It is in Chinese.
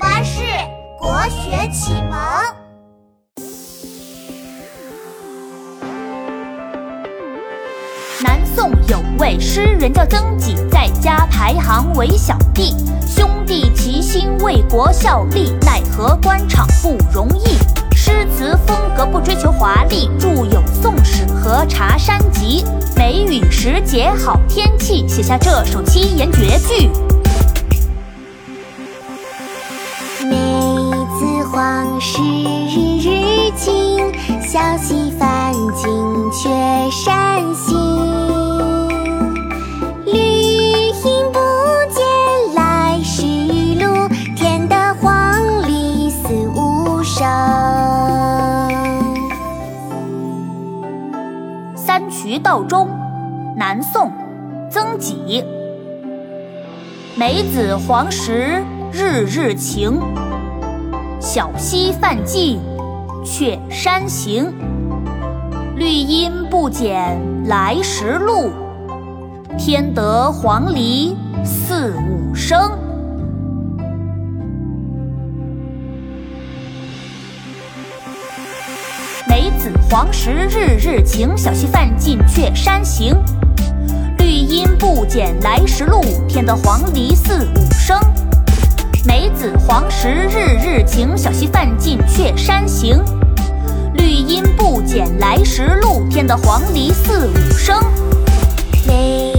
巴士国学启蒙。南宋有位诗人叫曾几，在家排行为小弟，兄弟齐心为国效力，奈何官场不容易。诗词风格不追求华丽，著有《宋史》和《茶山集》。梅雨时节好天气，写下这首七言绝句。往事日日清，小溪泛尽却山行。绿阴不见来时路，添得黄鹂四五声。三衢道中，南宋，曾几。梅子黄时日日晴。小溪泛尽却山行，绿阴不减来时路，添得黄鹂四五声。梅子黄时日日晴，小溪泛尽却山行。绿阴不减来时路，添得黄鹂四五声。梅子黄时日日晴，小溪泛尽却山行。绿阴不减来时路，添得黄鹂四五声。梅